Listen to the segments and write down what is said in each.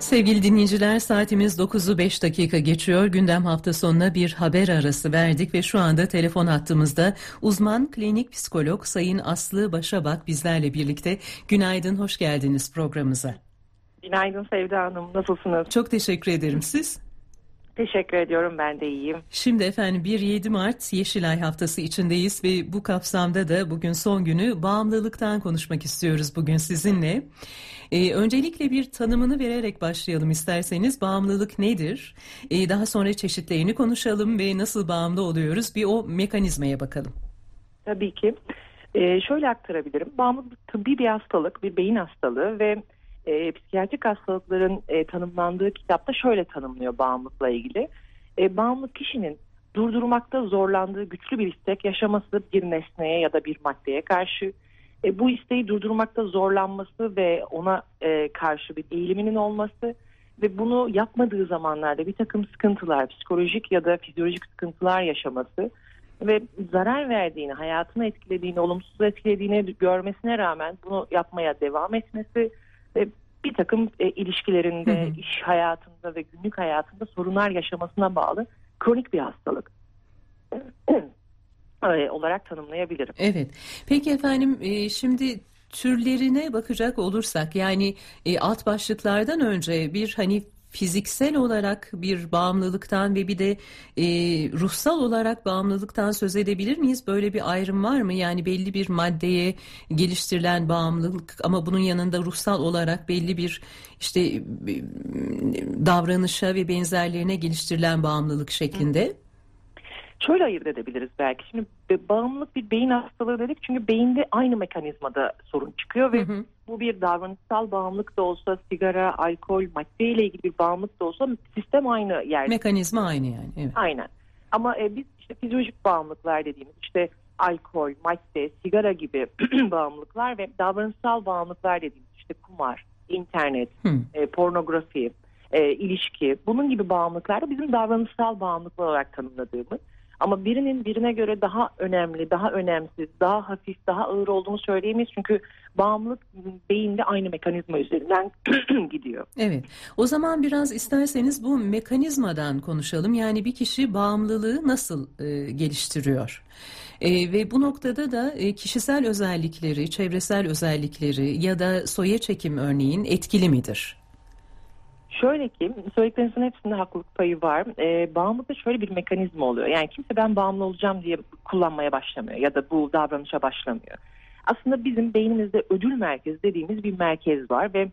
Sevgili dinleyiciler saatimiz 9'u 5 dakika geçiyor. Gündem hafta sonuna bir haber arası verdik ve şu anda telefon hattımızda uzman klinik psikolog Sayın Aslı Başabak bizlerle birlikte. Günaydın, hoş geldiniz programımıza. Günaydın Sevda Hanım, nasılsınız? Çok teşekkür ederim. Siz? Teşekkür ediyorum, ben de iyiyim. Şimdi efendim 1-7 Mart Yeşilay Haftası içindeyiz ve bu kapsamda da bugün son günü bağımlılıktan konuşmak istiyoruz bugün sizinle. Ee, öncelikle bir tanımını vererek başlayalım isterseniz. Bağımlılık nedir? Ee, daha sonra çeşitlerini konuşalım ve nasıl bağımlı oluyoruz bir o mekanizmaya bakalım. Tabii ki. Ee, şöyle aktarabilirim. Bağımlılık tıbbi bir hastalık, bir beyin hastalığı ve e, psikiyatrik hastalıkların e, tanımlandığı kitapta şöyle tanımlıyor bağımlılıkla ilgili. E, bağımlılık kişinin durdurmakta zorlandığı güçlü bir istek yaşaması bir nesneye ya da bir maddeye karşı e, bu isteği durdurmakta zorlanması ve ona e, karşı bir eğiliminin olması ve bunu yapmadığı zamanlarda bir takım sıkıntılar, psikolojik ya da fizyolojik sıkıntılar yaşaması ve zarar verdiğini, hayatını etkilediğini, olumsuz etkilediğini görmesine rağmen bunu yapmaya devam etmesi ve bir takım e, ilişkilerinde, hı hı. iş hayatında ve günlük hayatında sorunlar yaşamasına bağlı kronik bir hastalık. olarak tanımlayabilirim. Evet. Peki efendim e, şimdi türlerine bakacak olursak yani e, alt başlıklardan önce bir hani fiziksel olarak bir bağımlılıktan ve bir de e, ruhsal olarak bağımlılıktan söz edebilir miyiz? Böyle bir ayrım var mı? Yani belli bir maddeye geliştirilen bağımlılık ama bunun yanında ruhsal olarak belli bir işte davranışa ve benzerlerine geliştirilen bağımlılık şeklinde. Hı. Şöyle ayırt edebiliriz belki. Şimdi bağımlılık bir beyin hastalığı dedik çünkü beyinde aynı mekanizmada sorun çıkıyor ve hı hı. bu bir davranışsal bağımlılık da olsa sigara, alkol, maddeyle ilgili bir bağımlılık da olsa sistem aynı yerde. Mekanizma aynı yani. Evet. Aynen. Ama e, biz işte fizyolojik bağımlılıklar dediğimiz işte alkol, madde, sigara gibi bağımlılıklar ve davranışsal bağımlılıklar dediğimiz işte kumar, internet, e, pornografi, e, ilişki bunun gibi bağımlılıklarda bizim davranışsal bağımlılıklar olarak tanımladığımız ama birinin birine göre daha önemli, daha önemsiz, daha hafif, daha ağır olduğunu söyleyemeyiz. Çünkü bağımlılık beyinde aynı mekanizma üzerinden gidiyor. Evet. O zaman biraz isterseniz bu mekanizmadan konuşalım. Yani bir kişi bağımlılığı nasıl e, geliştiriyor? E, ve bu noktada da e, kişisel özellikleri, çevresel özellikleri ya da soya çekim örneğin etkili midir? Şöyle ki söylediklerinizin hepsinde haklılık payı var. E, bağımlılıkta şöyle bir mekanizma oluyor. Yani kimse ben bağımlı olacağım diye kullanmaya başlamıyor ya da bu davranışa başlamıyor. Aslında bizim beynimizde ödül merkezi dediğimiz bir merkez var ve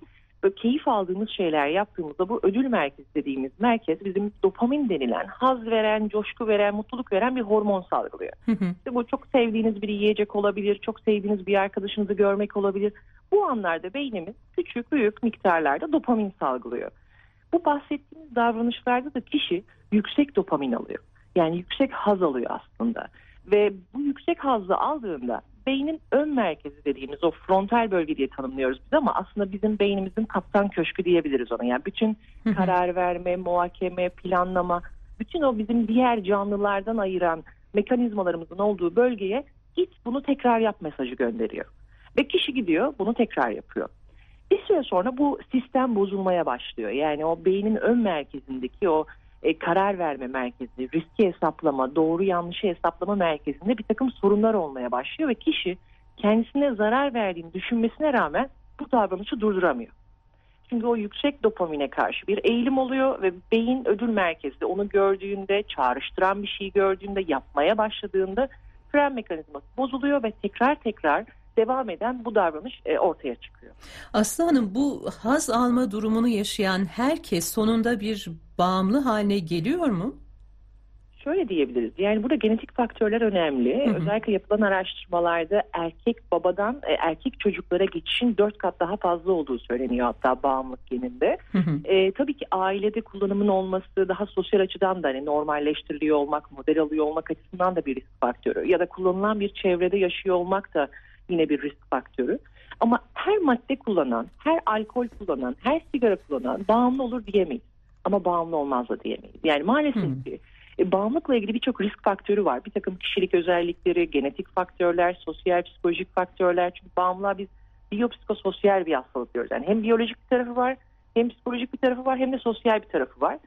keyif aldığımız şeyler yaptığımızda bu ödül merkezi dediğimiz merkez bizim dopamin denilen haz veren, coşku veren, mutluluk veren bir hormon salgılıyor. Hı hı. İşte bu çok sevdiğiniz bir yiyecek olabilir, çok sevdiğiniz bir arkadaşınızı görmek olabilir. Bu anlarda beynimiz küçük büyük miktarlarda dopamin salgılıyor. Bu bahsettiğimiz davranışlarda da kişi yüksek dopamin alıyor. Yani yüksek haz alıyor aslında. Ve bu yüksek hazzı aldığında beynin ön merkezi dediğimiz o frontal bölge diye tanımlıyoruz biz ama aslında bizim beynimizin kaptan köşkü diyebiliriz ona. Yani bütün karar verme, muhakeme, planlama, bütün o bizim diğer canlılardan ayıran mekanizmalarımızın olduğu bölgeye git bunu tekrar yap mesajı gönderiyor. Ve kişi gidiyor bunu tekrar yapıyor. Bir süre sonra bu sistem bozulmaya başlıyor. Yani o beynin ön merkezindeki o e, karar verme merkezi, riski hesaplama, doğru yanlışı hesaplama merkezinde bir takım sorunlar olmaya başlıyor ve kişi kendisine zarar verdiğini düşünmesine rağmen bu davranışı durduramıyor. Çünkü o yüksek dopamine karşı bir eğilim oluyor ve beyin ödül merkezi onu gördüğünde, çağrıştıran bir şeyi gördüğünde, yapmaya başladığında fren mekanizması bozuluyor ve tekrar tekrar devam eden bu davranış e, ortaya çıkıyor. Aslı Hanım bu haz alma durumunu yaşayan herkes sonunda bir bağımlı haline geliyor mu? Şöyle diyebiliriz. Yani burada genetik faktörler önemli. Hı hı. Özellikle yapılan araştırmalarda erkek babadan e, erkek çocuklara geçişin dört kat daha fazla olduğu söyleniyor hatta bağımlılık geninde. Hı hı. E, tabii ki ailede kullanımın olması daha sosyal açıdan da hani normalleştiriliyor olmak, model alıyor olmak açısından da bir risk faktörü. Ya da kullanılan bir çevrede yaşıyor olmak da yine bir risk faktörü. Ama her madde kullanan, her alkol kullanan, her sigara kullanan bağımlı olur diyemeyiz. Ama bağımlı olmaz da diyemeyiz. Yani maalesef hmm. ki e, bağımlılıkla ilgili birçok risk faktörü var. Bir takım kişilik özellikleri, genetik faktörler, sosyal psikolojik faktörler. Çünkü bağımlılığa biz biyopsikososyal bir hastalık diyoruz. Yani hem biyolojik bir tarafı var Hem psikolojik bir tarafı var hem de sosyal bir tarafı var.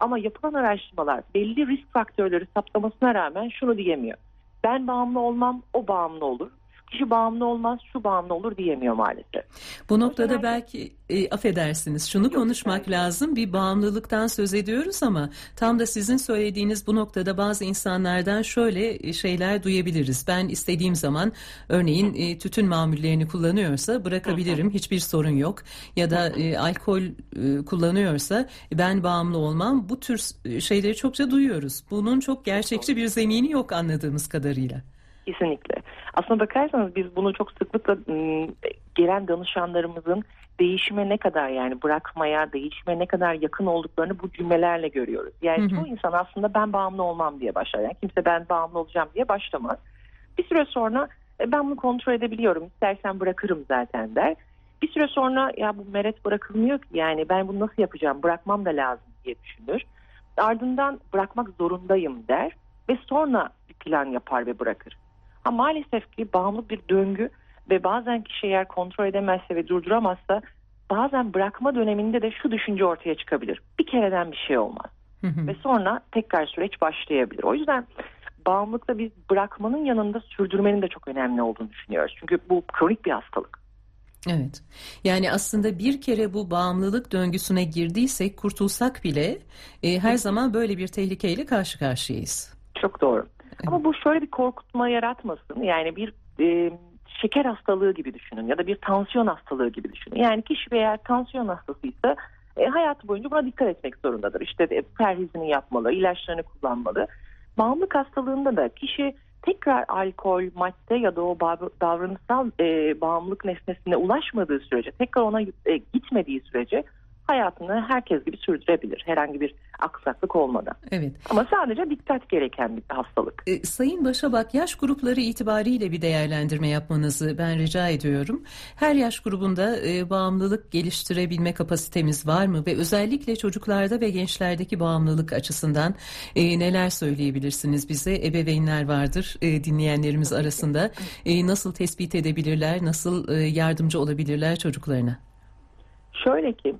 Ama yapılan araştırmalar belli risk faktörleri saptamasına rağmen şunu diyemiyor. Ben bağımlı olmam, o bağımlı olur kişi bağımlı olmaz, şu bağımlı olur diyemiyor maalesef. Bu noktada o belki e, affedersiniz şunu Yok, konuşmak yani. lazım. Bir bağımlılıktan söz ediyoruz ama tam da sizin söylediğiniz bu noktada bazı insanlardan şöyle e, şeyler duyabiliriz. Ben istediğim zaman örneğin e, tütün mamullerini kullanıyorsa bırakabilirim. Hiçbir sorun yok. Ya da e, alkol e, kullanıyorsa ben bağımlı olmam. Bu tür e, şeyleri çokça duyuyoruz. Bunun çok gerçekçi bir zemini yok anladığımız kadarıyla. Kesinlikle. Aslına bakarsanız biz bunu çok sıklıkla gelen danışanlarımızın değişime ne kadar yani bırakmaya, değişime ne kadar yakın olduklarını bu cümlelerle görüyoruz. Yani hı hı. çoğu insan aslında ben bağımlı olmam diye başlar. Yani kimse ben bağımlı olacağım diye başlamaz. Bir süre sonra e, ben bunu kontrol edebiliyorum. İstersen bırakırım zaten der. Bir süre sonra ya bu meret bırakılmıyor ki yani ben bunu nasıl yapacağım bırakmam da lazım diye düşünür. Ardından bırakmak zorundayım der ve sonra bir plan yapar ve bırakır. Ama maalesef ki bağımlı bir döngü ve bazen kişi eğer kontrol edemezse ve durduramazsa bazen bırakma döneminde de şu düşünce ortaya çıkabilir. Bir kereden bir şey olmaz. Hı hı. Ve sonra tekrar süreç başlayabilir. O yüzden bağımlılıkta biz bırakmanın yanında sürdürmenin de çok önemli olduğunu düşünüyoruz. Çünkü bu kronik bir hastalık. Evet. Yani aslında bir kere bu bağımlılık döngüsüne girdiysek kurtulsak bile e, her zaman böyle bir tehlikeyle karşı karşıyayız. Çok doğru. Ama bu şöyle bir korkutma yaratmasın. Yani bir e, şeker hastalığı gibi düşünün ya da bir tansiyon hastalığı gibi düşünün. Yani kişi eğer tansiyon hastasıysa e, hayatı boyunca buna dikkat etmek zorundadır. İşte e, perhizini yapmalı, ilaçlarını kullanmalı. Bağımlılık hastalığında da kişi tekrar alkol, madde ya da o davranışsal e, bağımlılık nesnesine ulaşmadığı sürece, tekrar ona e, gitmediği sürece hayatını herkes gibi sürdürebilir herhangi bir aksaklık olmadan. Evet. Ama sadece dikkat gereken bir hastalık. E, Sayın Başabak yaş grupları itibariyle bir değerlendirme yapmanızı ben rica ediyorum. Her yaş grubunda e, bağımlılık geliştirebilme kapasitemiz var mı ve özellikle çocuklarda ve gençlerdeki bağımlılık açısından e, neler söyleyebilirsiniz bize? Ebeveynler vardır e, dinleyenlerimiz arasında. E, nasıl tespit edebilirler, nasıl e, yardımcı olabilirler çocuklarına? Şöyle ki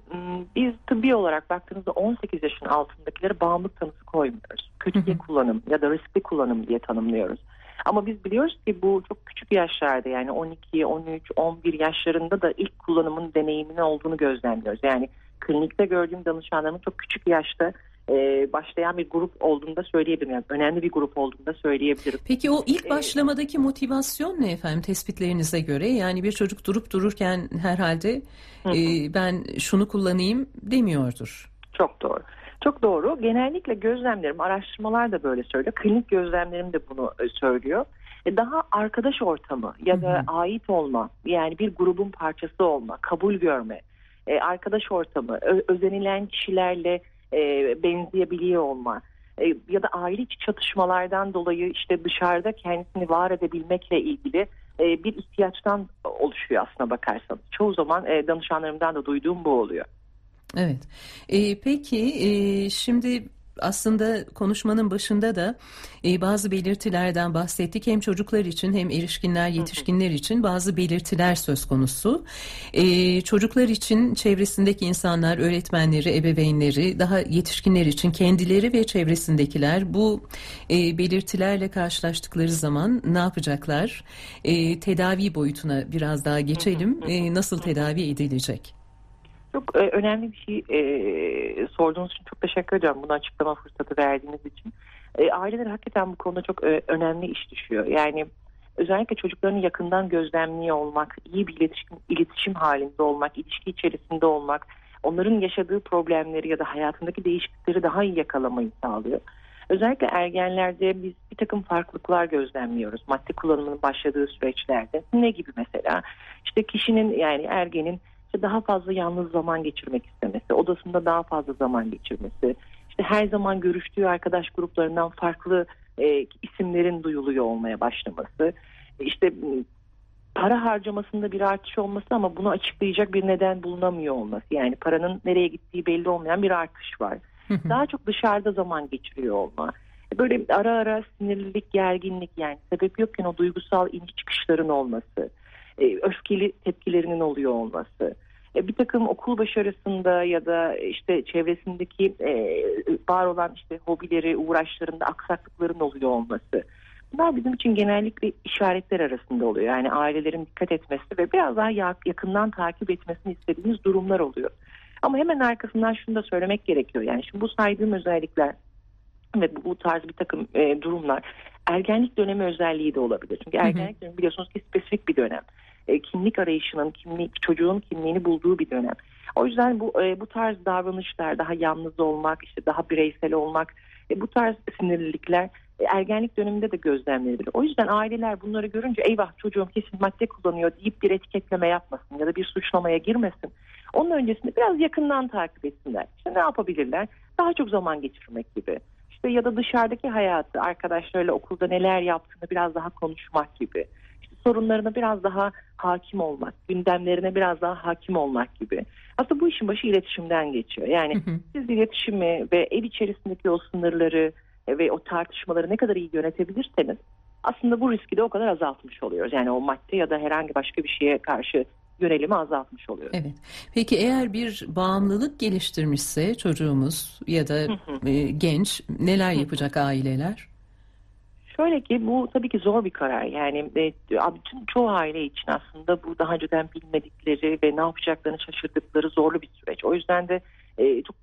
biz tıbbi olarak baktığımızda 18 yaşın altındakilere bağımlılık tanısı koymuyoruz. Kötüye kullanım ya da riskli kullanım diye tanımlıyoruz. Ama biz biliyoruz ki bu çok küçük yaşlarda yani 12, 13, 11 yaşlarında da ilk kullanımın deneyiminin olduğunu gözlemliyoruz. Yani klinikte gördüğüm danışanlarımın çok küçük yaşta e, başlayan bir grup olduğunu da söyleyebilirim. Yani önemli bir grup olduğunu da söyleyebilirim. Peki o ilk e, başlamadaki motivasyon ne efendim tespitlerinize göre? Yani bir çocuk durup dururken herhalde e, ben şunu kullanayım demiyordur. Çok doğru. Çok doğru. Genellikle gözlemlerim, araştırmalar da böyle söylüyor. Klinik gözlemlerim de bunu e, söylüyor. Daha arkadaş ortamı ya da hı hı. ait olma, yani bir grubun parçası olma, kabul görme, arkadaş ortamı, özenilen kişilerle e, benzeyebiliyor olma e, ya da aile içi çatışmalardan dolayı işte dışarıda kendisini var edebilmekle ilgili e, bir ihtiyaçtan oluşuyor aslına bakarsanız. Çoğu zaman e, danışanlarımdan da duyduğum bu oluyor. Evet. E, peki e, şimdi aslında konuşmanın başında da e, bazı belirtilerden bahsettik. Hem çocuklar için hem erişkinler, yetişkinler için bazı belirtiler söz konusu. E, çocuklar için çevresindeki insanlar, öğretmenleri, ebeveynleri, daha yetişkinler için kendileri ve çevresindekiler bu e, belirtilerle karşılaştıkları zaman ne yapacaklar? E, tedavi boyutuna biraz daha geçelim. E, nasıl tedavi edilecek? Çok e, önemli bir şey e, sorduğunuz için çok teşekkür ediyorum. Bunu açıklama fırsatı verdiğiniz için. E, aileler hakikaten bu konuda çok e, önemli iş düşüyor. Yani özellikle çocuklarını yakından gözlemliyor olmak, iyi bir iletişim, iletişim halinde olmak, ilişki içerisinde olmak, onların yaşadığı problemleri ya da hayatındaki değişiklikleri daha iyi yakalamayı sağlıyor. Özellikle ergenlerde biz bir takım farklılıklar gözlemliyoruz. Madde kullanımının başladığı süreçlerde. Ne gibi mesela? İşte kişinin yani ergenin işte daha fazla yalnız zaman geçirmek istemesi, odasında daha fazla zaman geçirmesi, işte her zaman görüştüğü arkadaş gruplarından farklı e, isimlerin duyuluyor olmaya başlaması, işte para harcamasında bir artış olması ama bunu açıklayacak bir neden bulunamıyor olması. Yani paranın nereye gittiği belli olmayan bir artış var. Daha çok dışarıda zaman geçiriyor olma. Böyle ara ara sinirlilik, gerginlik yani sebep yokken o duygusal iniş çıkışların olması. Öfkeli tepkilerinin oluyor olması. e, bir takım okul başarısında ya da işte çevresindeki e, var olan işte hobileri, uğraşlarında aksaklıkların oluyor olması. Bunlar bizim için genellikle işaretler arasında oluyor. Yani ailelerin dikkat etmesi ve biraz daha yakından takip etmesini istediğimiz durumlar oluyor. Ama hemen arkasından şunu da söylemek gerekiyor. Yani şimdi bu saydığım özellikler ve bu, bu tarz bir takım e, durumlar ergenlik dönemi özelliği de olabilir. Çünkü ergenlik dönemi biliyorsunuz ki spesifik bir dönem. E, kimlik arayışının, kimlik, çocuğun kimliğini bulduğu bir dönem. O yüzden bu e, bu tarz davranışlar, daha yalnız olmak, işte daha bireysel olmak, e, bu tarz sinirlilikler e, ergenlik döneminde de gözlemlenebilir. O yüzden aileler bunları görünce eyvah çocuğum kesin madde kullanıyor deyip bir etiketleme yapmasın ya da bir suçlamaya girmesin. Onun öncesinde biraz yakından takip etsinler. İşte ne yapabilirler? Daha çok zaman geçirmek gibi. İşte ya da dışarıdaki hayatı, arkadaşlarıyla okulda neler yaptığını biraz daha konuşmak gibi. Sorunlarına biraz daha hakim olmak, gündemlerine biraz daha hakim olmak gibi. Aslında bu işin başı iletişimden geçiyor. Yani hı hı. siz iletişimi ve ev içerisindeki o sınırları ve o tartışmaları ne kadar iyi yönetebilirseniz aslında bu riski de o kadar azaltmış oluyoruz. Yani o madde ya da herhangi başka bir şeye karşı yönelimi azaltmış oluyoruz. Evet. Peki eğer bir bağımlılık geliştirmişse çocuğumuz ya da e, genç neler yapacak aileler? Şöyle ki bu tabii ki zor bir karar. Yani e, bütün çoğu aile için aslında bu daha önceden bilmedikleri ve ne yapacaklarını şaşırdıkları zorlu bir süreç. O yüzden de e, çok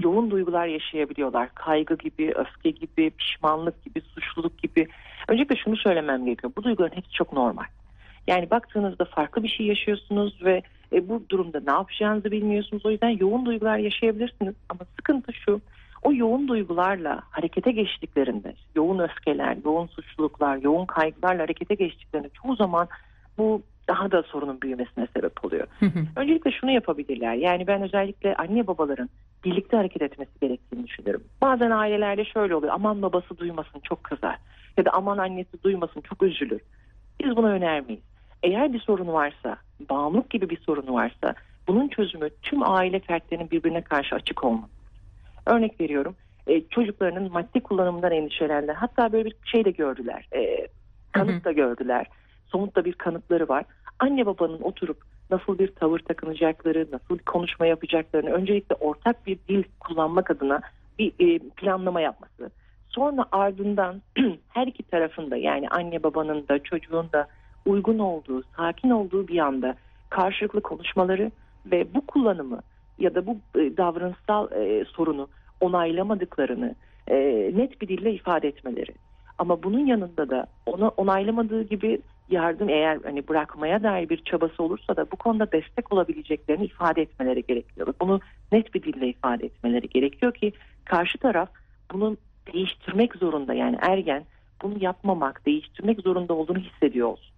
yoğun duygular yaşayabiliyorlar. Kaygı gibi, öfke gibi, pişmanlık gibi, suçluluk gibi. Öncelikle şunu söylemem gerekiyor. Bu duyguların hepsi çok normal. Yani baktığınızda farklı bir şey yaşıyorsunuz ve e, bu durumda ne yapacağınızı bilmiyorsunuz. O yüzden yoğun duygular yaşayabilirsiniz. Ama sıkıntı şu. O yoğun duygularla harekete geçtiklerinde, yoğun öfkeler, yoğun suçluluklar, yoğun kaygılarla harekete geçtiklerinde çoğu zaman bu daha da sorunun büyümesine sebep oluyor. Öncelikle şunu yapabilirler. Yani ben özellikle anne babaların birlikte hareket etmesi gerektiğini düşünüyorum. Bazen ailelerde şöyle oluyor. Aman babası duymasın çok kızar. Ya da aman annesi duymasın çok üzülür. Biz buna önermeyiz. Eğer bir sorun varsa, bağımlılık gibi bir sorun varsa bunun çözümü tüm aile fertlerinin birbirine karşı açık olması. Örnek veriyorum e, çocuklarının madde kullanımından endişelendiler. Hatta böyle bir şey de gördüler. E, kanıt da gördüler. Somut da bir kanıtları var. Anne babanın oturup nasıl bir tavır takınacakları, nasıl bir konuşma yapacaklarını öncelikle ortak bir dil kullanmak adına bir e, planlama yapması. Sonra ardından her iki tarafında yani anne babanın da çocuğun da uygun olduğu, sakin olduğu bir anda karşılıklı konuşmaları ve bu kullanımı ya da bu e, davranışsal e, sorunu onaylamadıklarını e, net bir dille ifade etmeleri. Ama bunun yanında da ona onaylamadığı gibi yardım eğer hani bırakmaya dair bir çabası olursa da bu konuda destek olabileceklerini ifade etmeleri gerekiyor. Bunu net bir dille ifade etmeleri gerekiyor ki karşı taraf bunu değiştirmek zorunda yani ergen bunu yapmamak, değiştirmek zorunda olduğunu hissediyor olsun.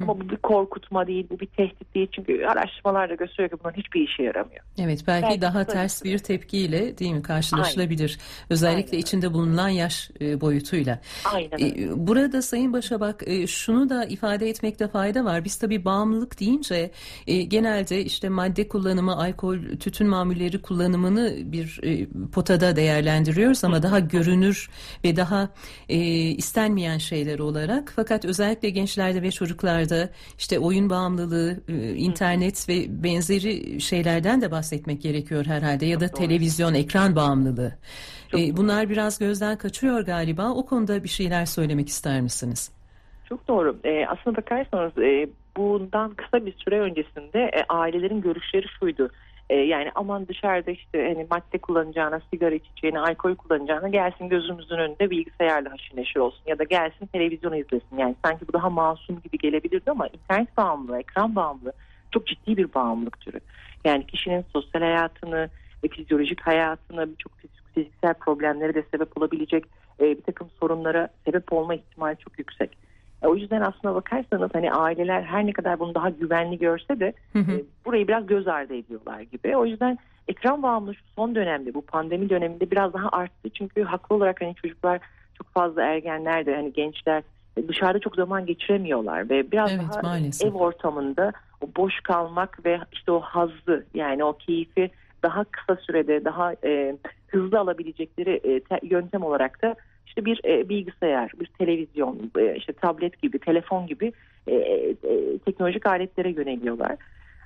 Ama bu bir korkutma değil, bu bir tehdit değil. Çünkü araştırmalar da gösteriyor ki bunun hiçbir işe yaramıyor. Evet, belki, belki daha ters bir tepkiyle değil mi karşılaşılabilir. Aynen. Özellikle Aynen. içinde bulunan yaş e, boyutuyla. Aynen. E, burada Sayın Başabak e, şunu da ifade etmekte fayda var. Biz tabii bağımlılık deyince genelde işte madde kullanımı, alkol, tütün mamulleri kullanımını bir potada değerlendiriyoruz ama daha görünür ve daha istenmeyen şeyler olarak. Fakat özellikle gençlerde ve çocuklarda çocuklarda işte oyun bağımlılığı, e, internet ve benzeri şeylerden de bahsetmek gerekiyor herhalde ya da televizyon, ekran bağımlılığı. Çok e, Bunlar biraz gözden kaçıyor galiba. O konuda bir şeyler söylemek ister misiniz? Çok doğru. E, aslında bakarsanız e, bundan kısa bir süre öncesinde e, ailelerin görüşleri şuydu. E, yani aman dışarıda işte hani madde kullanacağına, sigara içeceğine, alkol kullanacağına gelsin gözümüzün önünde bilgisayarla haşır neşir olsun ya da gelsin televizyon izlesin. Yani sanki bu daha masum gibi gelebilirdi ama internet bağımlılığı, ekran bağımlılığı çok ciddi bir bağımlılık türü. Yani kişinin sosyal hayatını ve fizyolojik hayatını birçok fiziksel problemlere de sebep olabilecek e, bir takım sorunlara sebep olma ihtimali çok yüksek. E, o yüzden aslına bakarsanız hani aileler her ne kadar bunu daha güvenli görse de hı hı. E, burayı biraz göz ardı ediyorlar gibi. O yüzden ekran bağımlılığı son dönemde bu pandemi döneminde biraz daha arttı. Çünkü haklı olarak hani çocuklar çok fazla ergenler de hani gençler e, dışarıda çok zaman geçiremiyorlar ve biraz evet, daha maalesef. ev ortamında o boş kalmak ve işte o hazzı yani o keyfi daha kısa sürede daha e, hızlı alabilecekleri e, te, yöntem olarak da işte bir e, bilgisayar, bir televizyon, e, işte tablet gibi, telefon gibi e, e, teknolojik aletlere yöneliyorlar.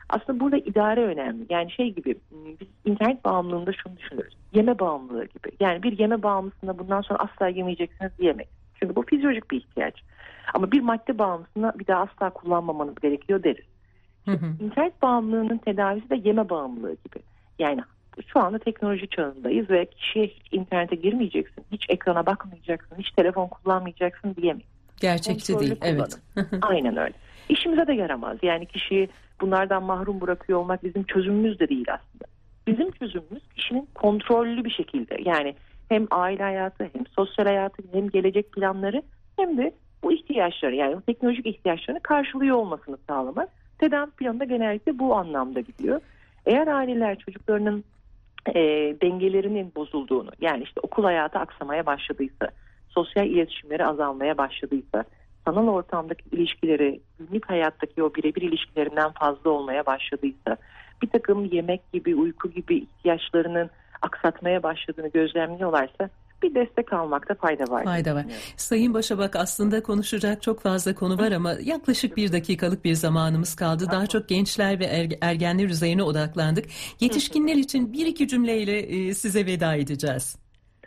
Aslında burada idare önemli. Yani şey gibi biz internet bağımlılığında şunu düşünürüz. Yeme bağımlılığı gibi. Yani bir yeme bağımlısına bundan sonra asla yemeyeceksiniz diyemeyiz. Çünkü bu fizyolojik bir ihtiyaç. Ama bir madde bağımlısına bir daha asla kullanmamanız gerekiyor deriz. Hı hı. İnternet bağımlılığının tedavisi de yeme bağımlılığı gibi. Yani şu anda teknoloji çağındayız ve kişiye hiç internete girmeyeceksin, hiç ekrana bakmayacaksın, hiç telefon kullanmayacaksın diyemeyiz. Gerçekçi değil, evet. Aynen öyle. İşimize de yaramaz. Yani kişiyi bunlardan mahrum bırakıyor olmak bizim çözümümüz de değil aslında. Bizim çözümümüz kişinin kontrollü bir şekilde yani hem aile hayatı hem sosyal hayatı hem gelecek planları hem de bu ihtiyaçları yani teknolojik ihtiyaçlarını karşılıyor olmasını sağlamak. Tedavi planı da genellikle bu anlamda gidiyor. Eğer aileler çocuklarının e, dengelerinin bozulduğunu yani işte okul hayatı aksamaya başladıysa, sosyal iletişimleri azalmaya başladıysa, sanal ortamdaki ilişkileri günlük hayattaki o birebir ilişkilerinden fazla olmaya başladıysa, bir takım yemek gibi, uyku gibi ihtiyaçlarının aksatmaya başladığını gözlemliyorlarsa bir destek almakta fayda var. Fayda var. Sayın Başabak aslında konuşacak çok fazla konu var ama yaklaşık bir dakikalık bir zamanımız kaldı. Daha çok gençler ve er, ergenler üzerine odaklandık. Yetişkinler için bir iki cümleyle e, size veda edeceğiz.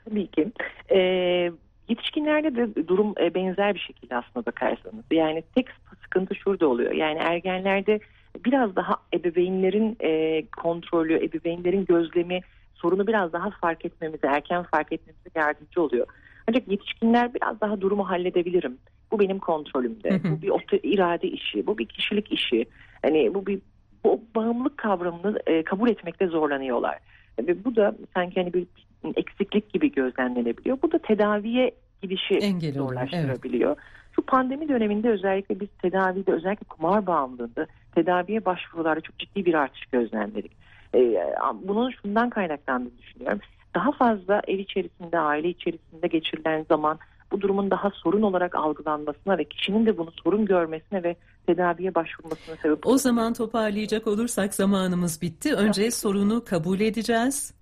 Tabii ki. Ee, yetişkinlerde de durum e, benzer bir şekilde aslında bakarsanız. Yani tek sıkıntı şurada oluyor. Yani ergenlerde biraz daha ebeveynlerin e, kontrolü, ebeveynlerin gözlemi sorunu biraz daha fark etmemize, erken fark etmemize yardımcı oluyor. Ancak yetişkinler biraz daha durumu halledebilirim. Bu benim kontrolümde. Hı hı. Bu bir otor irade işi, bu bir kişilik işi. Hani bu bir bu bağımlılık kavramını e, kabul etmekte zorlanıyorlar. Ve bu da sanki hani bir eksiklik gibi gözlemlenebiliyor. Bu da tedaviye gidişi Engel zorlaştırabiliyor. Evet. Şu pandemi döneminde özellikle biz tedavide özellikle kumar bağımlılığında tedaviye başvurularda çok ciddi bir artış gözlemledik. Ee, bunun şundan kaynaklandığını düşünüyorum. Daha fazla ev içerisinde, aile içerisinde geçirilen zaman bu durumun daha sorun olarak algılanmasına ve kişinin de bunu sorun görmesine ve tedaviye başvurmasına sebep O zaman toparlayacak olursak zamanımız bitti. Önce evet. sorunu kabul edeceğiz.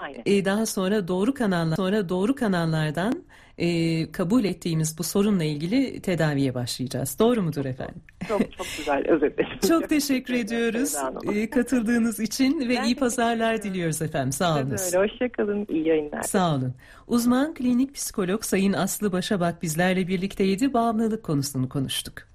Aynen. Ee, daha sonra doğru kanallar sonra doğru kanallardan e, kabul ettiğimiz bu sorunla ilgili tedaviye başlayacağız. Doğru mudur efendim? Çok çok güzel özetledin. çok teşekkür ediyoruz e, katıldığınız için ve ben iyi pazarlar diliyoruz efendim. Sağ olun. Öyle. Hoşçakalın. İyi yayınlar. Sağ olun. Uzman klinik psikolog Sayın Aslı Başabak bizlerle birlikteydi. Bağımlılık konusunu konuştuk.